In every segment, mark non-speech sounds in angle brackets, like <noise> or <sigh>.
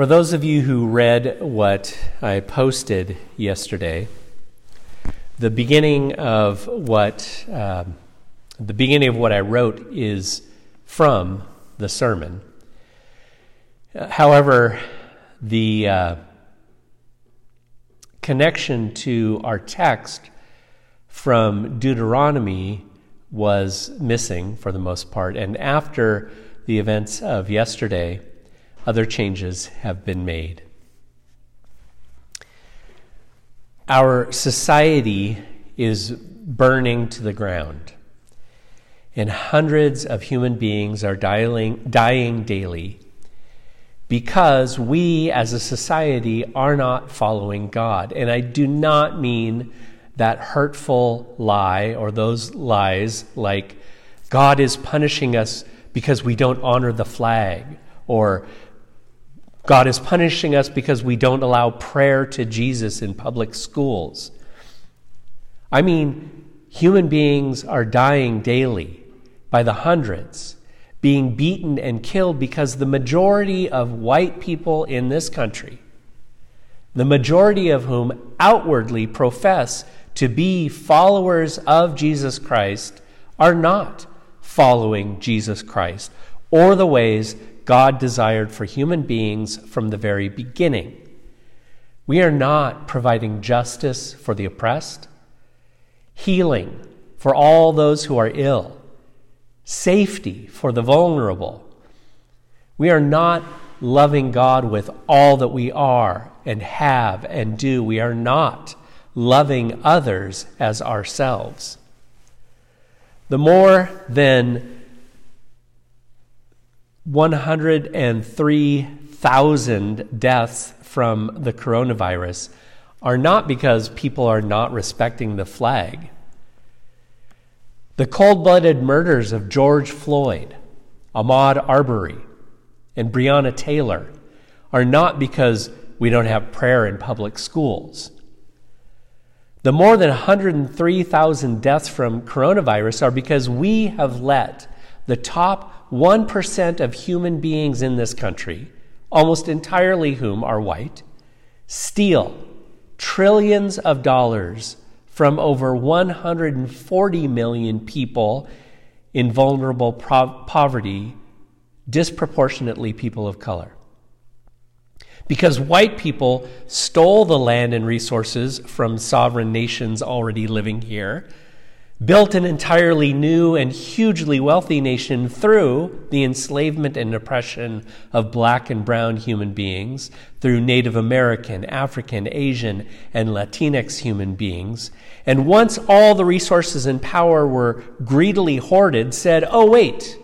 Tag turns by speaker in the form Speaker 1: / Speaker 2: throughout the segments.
Speaker 1: For those of you who read what I posted yesterday, the beginning of what um, the beginning of what I wrote is from the sermon. However, the uh, connection to our text from Deuteronomy was missing for the most part, and after the events of yesterday, other changes have been made. Our society is burning to the ground, and hundreds of human beings are dying, dying daily because we as a society are not following God. And I do not mean that hurtful lie or those lies like God is punishing us because we don't honor the flag or God is punishing us because we don't allow prayer to Jesus in public schools. I mean, human beings are dying daily by the hundreds, being beaten and killed because the majority of white people in this country, the majority of whom outwardly profess to be followers of Jesus Christ, are not following Jesus Christ or the ways God desired for human beings from the very beginning. We are not providing justice for the oppressed, healing for all those who are ill, safety for the vulnerable. We are not loving God with all that we are and have and do. We are not loving others as ourselves. The more than 103,000 deaths from the coronavirus are not because people are not respecting the flag. The cold blooded murders of George Floyd, Ahmaud Arbery, and Breonna Taylor are not because we don't have prayer in public schools. The more than 103,000 deaths from coronavirus are because we have let the top 1% of human beings in this country, almost entirely whom are white, steal trillions of dollars from over 140 million people in vulnerable poverty, disproportionately people of color. Because white people stole the land and resources from sovereign nations already living here built an entirely new and hugely wealthy nation through the enslavement and oppression of black and brown human beings, through Native American, African, Asian, and Latinx human beings. And once all the resources and power were greedily hoarded, said, Oh, wait,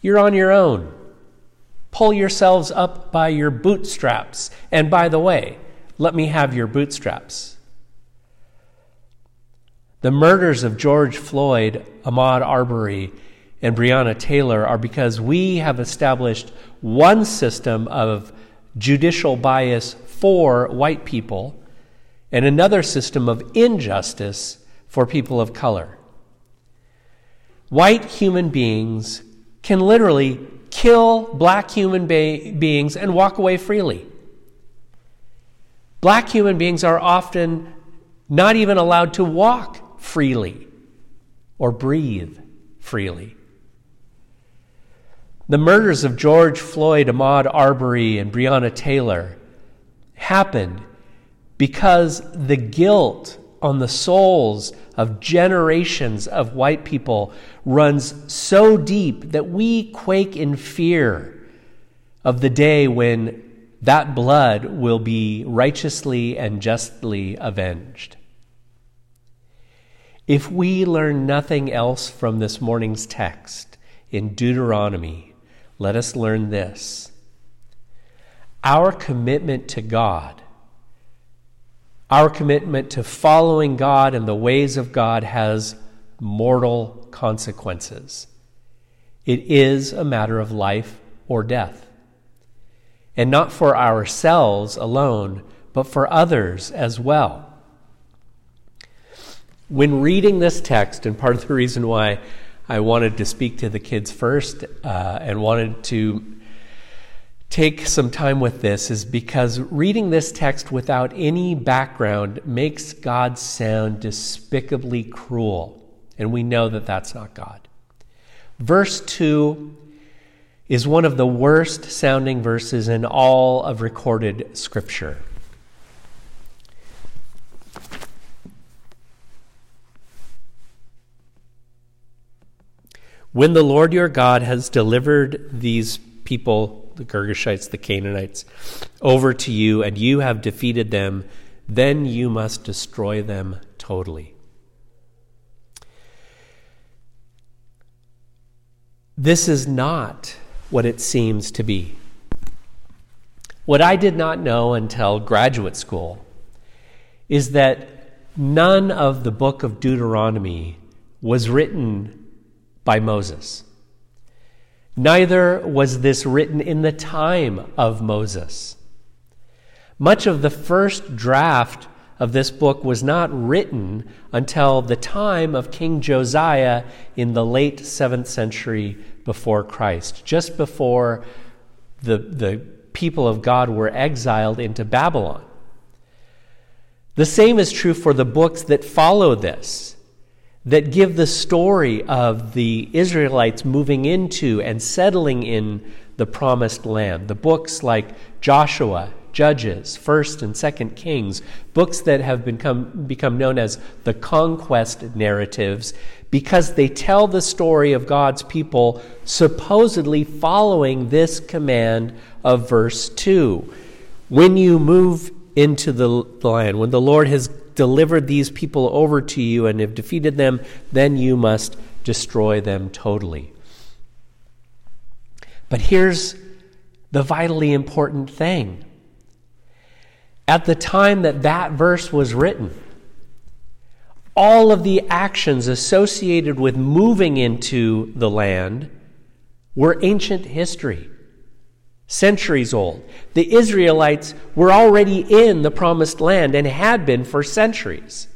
Speaker 1: you're on your own. Pull yourselves up by your bootstraps. And by the way, let me have your bootstraps. The murders of George Floyd, Ahmaud Arbery, and Breonna Taylor are because we have established one system of judicial bias for white people and another system of injustice for people of color. White human beings can literally kill black human be- beings and walk away freely. Black human beings are often not even allowed to walk freely or breathe freely. The murders of George Floyd, Ahmaud Arbery, and Breonna Taylor happened because the guilt on the souls of generations of white people runs so deep that we quake in fear of the day when that blood will be righteously and justly avenged. If we learn nothing else from this morning's text in Deuteronomy, let us learn this. Our commitment to God, our commitment to following God and the ways of God has mortal consequences. It is a matter of life or death. And not for ourselves alone, but for others as well. When reading this text, and part of the reason why I wanted to speak to the kids first uh, and wanted to take some time with this is because reading this text without any background makes God sound despicably cruel. And we know that that's not God. Verse 2 is one of the worst sounding verses in all of recorded Scripture. When the Lord your God has delivered these people, the Girgashites, the Canaanites, over to you, and you have defeated them, then you must destroy them totally. This is not what it seems to be. What I did not know until graduate school is that none of the book of Deuteronomy was written by Moses. Neither was this written in the time of Moses. Much of the first draft of this book was not written until the time of King Josiah in the late 7th century before Christ, just before the, the people of God were exiled into Babylon. The same is true for the books that follow this that give the story of the Israelites moving into and settling in the promised land. The books like Joshua, Judges, 1st and 2nd Kings, books that have become, become known as the conquest narratives because they tell the story of God's people supposedly following this command of verse 2. When you move into the land, when the Lord has delivered these people over to you and have defeated them, then you must destroy them totally. But here's the vitally important thing. At the time that that verse was written, all of the actions associated with moving into the land were ancient history centuries old. The Israelites were already in the promised land and had been for centuries.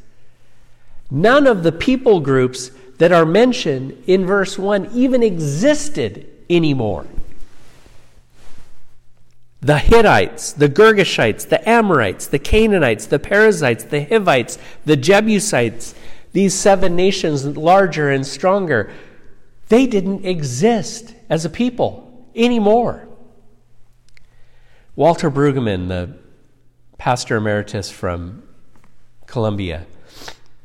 Speaker 1: None of the people groups that are mentioned in verse 1 even existed anymore. The Hittites, the Girgashites, the Amorites, the Canaanites, the Perizzites, the Hivites, the Jebusites, these seven nations, larger and stronger, they didn't exist as a people anymore. Walter Brueggemann, the pastor emeritus from Columbia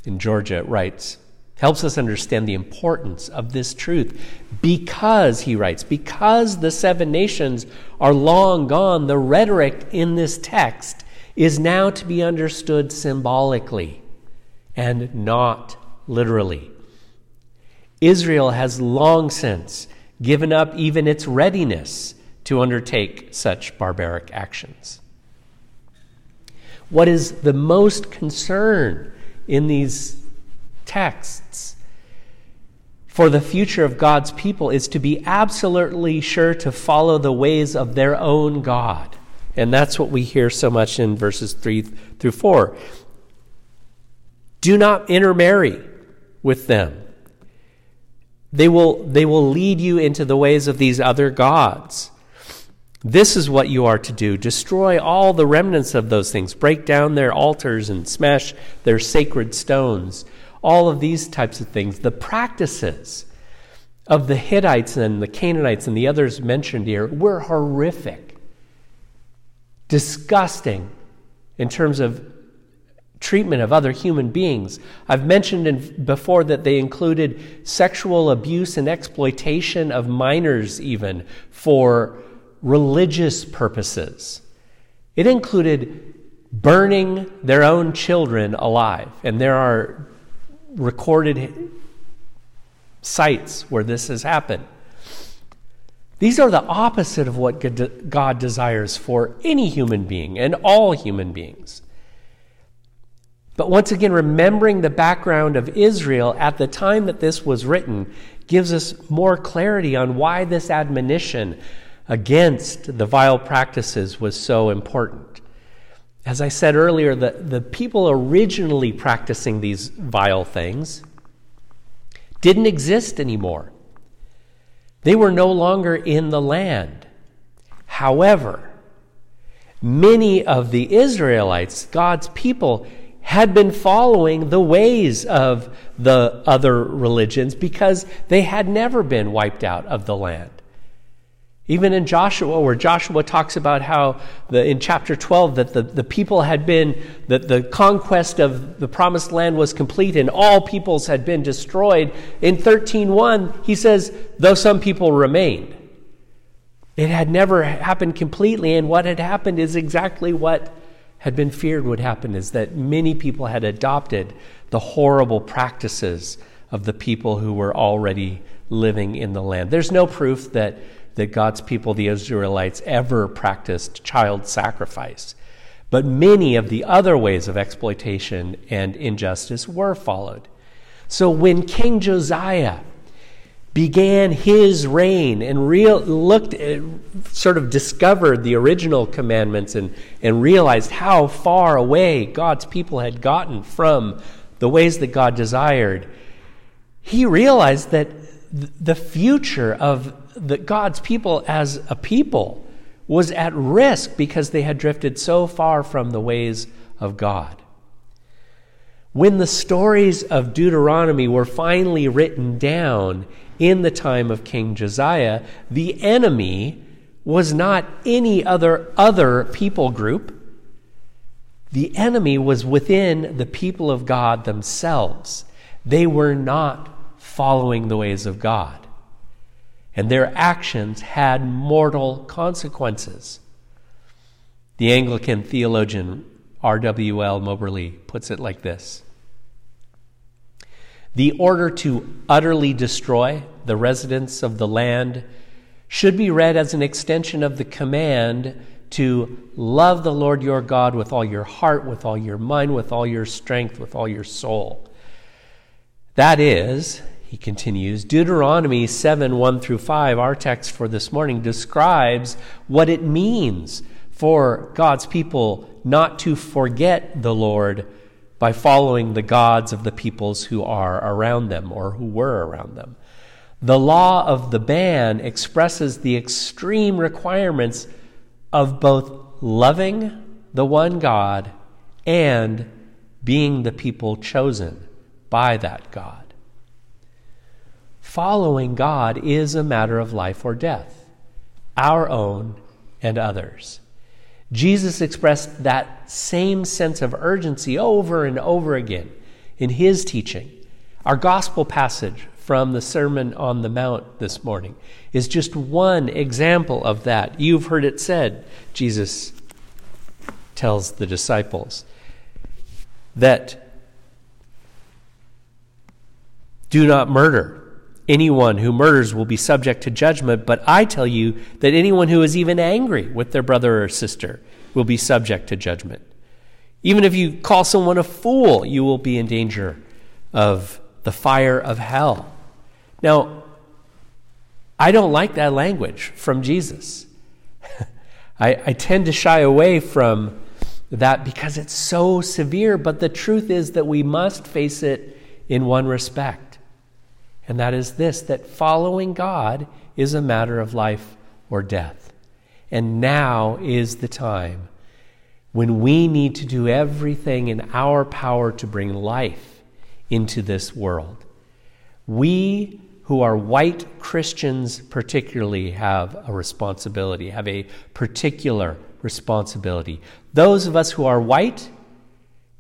Speaker 1: in Georgia, writes, helps us understand the importance of this truth because, he writes, because the seven nations are long gone, the rhetoric in this text is now to be understood symbolically and not literally. Israel has long since given up even its readiness to undertake such barbaric actions. What is the most concern in these texts for the future of God's people is to be absolutely sure to follow the ways of their own God. And that's what we hear so much in verses 3 through 4. Do not intermarry with them. They will, they will lead you into the ways of these other gods. This is what you are to do destroy all the remnants of those things, break down their altars and smash their sacred stones. All of these types of things. The practices of the Hittites and the Canaanites and the others mentioned here were horrific, disgusting in terms of treatment of other human beings. I've mentioned in, before that they included sexual abuse and exploitation of minors, even for religious purposes. It included burning their own children alive. And there are recorded sites where this has happened. These are the opposite of what God desires for any human being and all human beings. But once again, remembering the background of Israel at the time that this was written gives us more clarity on why this admonition against the vile practices was so important. As I said earlier, the, the people originally practicing these vile things didn't exist anymore. They were no longer in the land. However, many of the Israelites, God's people, had been following the ways of the other religions because they had never been wiped out of the land. Even in Joshua, where Joshua talks about how the, in chapter 12 that the, the people had been, that the conquest of the promised land was complete and all peoples had been destroyed. In 13.1, he says, though some people remained. It had never happened completely, and what had happened is exactly what had been feared would happen is that many people had adopted the horrible practices of the people who were already living in the land. There's no proof that, that God's people, the Israelites, ever practiced child sacrifice. But many of the other ways of exploitation and injustice were followed. So when King Josiah began his reign and real, looked at, sort of discovered the original commandments and, and realized how far away God's people had gotten from the ways that God desired, he realized that the future of the, God's people as a people was at risk because they had drifted so far from the ways of God. When the stories of Deuteronomy were finally written down, in the time of King Josiah, the enemy was not any other other people group. The enemy was within the people of God themselves. They were not following the ways of God. And their actions had mortal consequences. The Anglican theologian R.W.L. Moberly puts it like this the order to utterly destroy the residents of the land should be read as an extension of the command to love the Lord your God with all your heart, with all your mind, with all your strength, with all your soul. That is, he continues, Deuteronomy 7 1 through 5, our text for this morning, describes what it means for God's people not to forget the Lord by following the gods of the peoples who are around them or who were around them. The law of the ban expresses the extreme requirements of both loving the one God and being the people chosen by that God. Following God is a matter of life or death, our own and others. Jesus expressed that same sense of urgency over and over again in his teaching. Our gospel passage from the Sermon on the Mount this morning is just one example of that. You've heard it said, Jesus tells the disciples, that do not murder. Anyone who murders will be subject to judgment, but I tell you that anyone who is even angry with their brother or sister will be subject to judgment. Even if you call someone a fool, you will be in danger of the fire of hell. Now, I don't like that language from Jesus. <laughs> I, I tend to shy away from that because it's so severe, but the truth is that we must face it in one respect and that is this that following God is a matter of life or death. And now is the time when we need to do everything in our power to bring life into this world. We who are white Christians, particularly, have a responsibility, have a particular responsibility. Those of us who are white,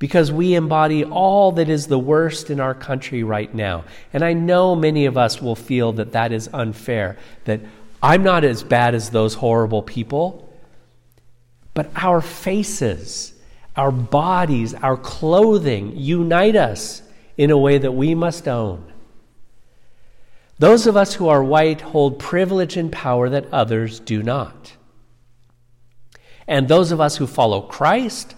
Speaker 1: because we embody all that is the worst in our country right now. And I know many of us will feel that that is unfair, that I'm not as bad as those horrible people. But our faces, our bodies, our clothing unite us in a way that we must own. Those of us who are white hold privilege and power that others do not. And those of us who follow Christ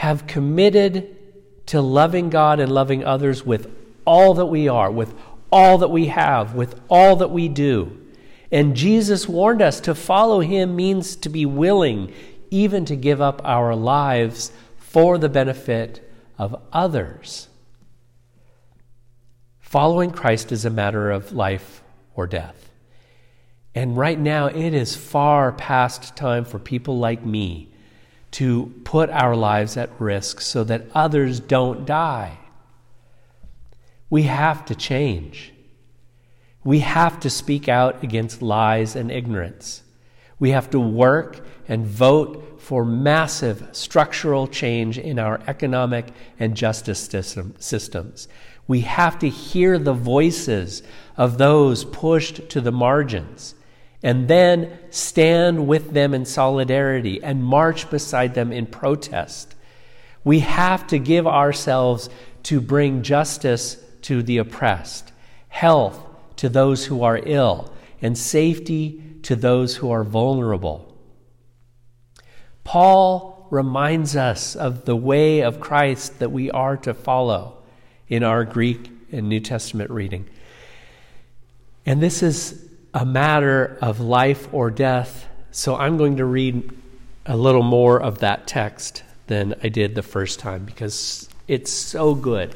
Speaker 1: have committed to loving God and loving others with all that we are, with all that we have, with all that we do. And Jesus warned us to follow him means to be willing even to give up our lives for the benefit of others. Following Christ is a matter of life or death. And right now, it is far past time for people like me to put our lives at risk so that others don't die. We have to change. We have to speak out against lies and ignorance. We have to work and vote for massive structural change in our economic and justice system, systems. We have to hear the voices of those pushed to the margins and then stand with them in solidarity and march beside them in protest. We have to give ourselves to bring justice to the oppressed, health to those who are ill, and safety to those who are vulnerable. Paul reminds us of the way of Christ that we are to follow in our Greek and New Testament reading. And this is a matter of life or death. So I'm going to read a little more of that text than I did the first time because it's so good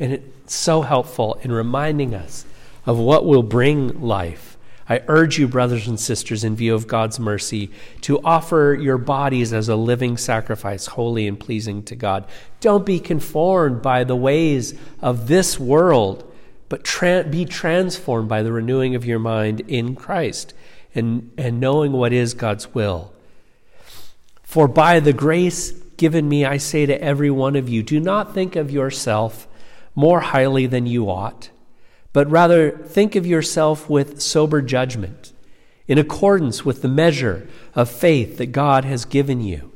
Speaker 1: and it's so helpful in reminding us of what will bring life. I urge you, brothers and sisters, in view of God's mercy, to offer your bodies as a living sacrifice, holy and pleasing to God. Don't be conformed by the ways of this world but tra- be transformed by the renewing of your mind in Christ and, and knowing what is God's will. For by the grace given me, I say to every one of you, do not think of yourself more highly than you ought, but rather think of yourself with sober judgment, in accordance with the measure of faith that God has given you.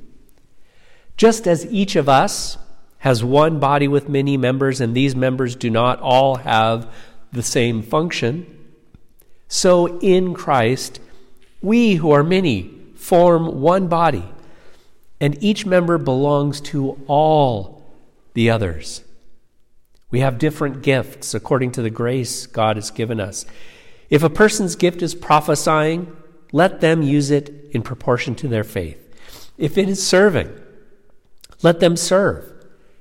Speaker 1: Just as each of us, has one body with many members, and these members do not all have the same function. So in Christ, we who are many form one body, and each member belongs to all the others. We have different gifts according to the grace God has given us. If a person's gift is prophesying, let them use it in proportion to their faith. If it is serving, let them serve.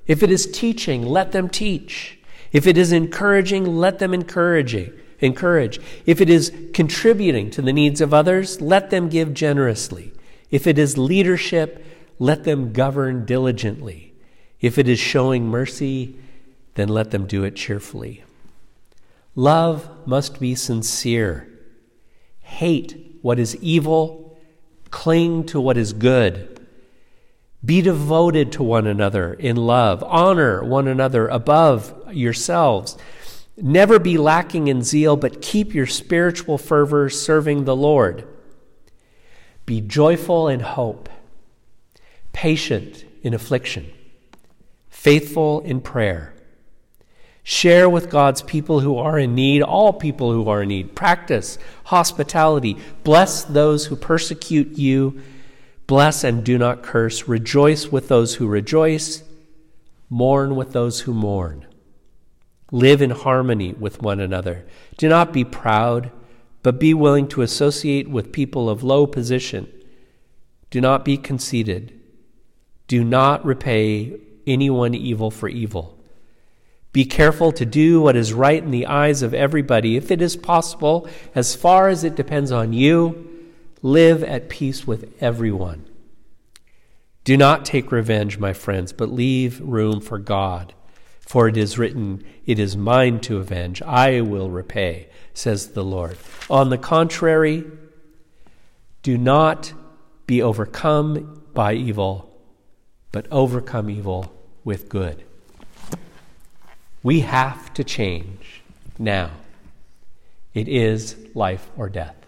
Speaker 1: If it is teaching, let them teach. If it is encouraging, let them encourage. Encourage. If it is contributing to the needs of others, let them give generously. If it is leadership, let them govern diligently. If it is showing mercy, then let them do it cheerfully. Love must be sincere. Hate what is evil, cling to what is good. Be devoted to one another in love. Honor one another above yourselves. Never be lacking in zeal, but keep your spiritual fervor serving the Lord. Be joyful in hope, patient in affliction, faithful in prayer. Share with God's people who are in need, all people who are in need. Practice hospitality. Bless those who persecute you Bless and do not curse. Rejoice with those who rejoice. Mourn with those who mourn. Live in harmony with one another. Do not be proud, but be willing to associate with people of low position. Do not be conceited. Do not repay anyone evil for evil. Be careful to do what is right in the eyes of everybody. If it is possible, as far as it depends on you, Live at peace with everyone. Do not take revenge, my friends, but leave room for God. For it is written, It is mine to avenge, I will repay, says the Lord. On the contrary, do not be overcome by evil, but overcome evil with good. We have to change now. It is life or death.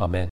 Speaker 1: Amen.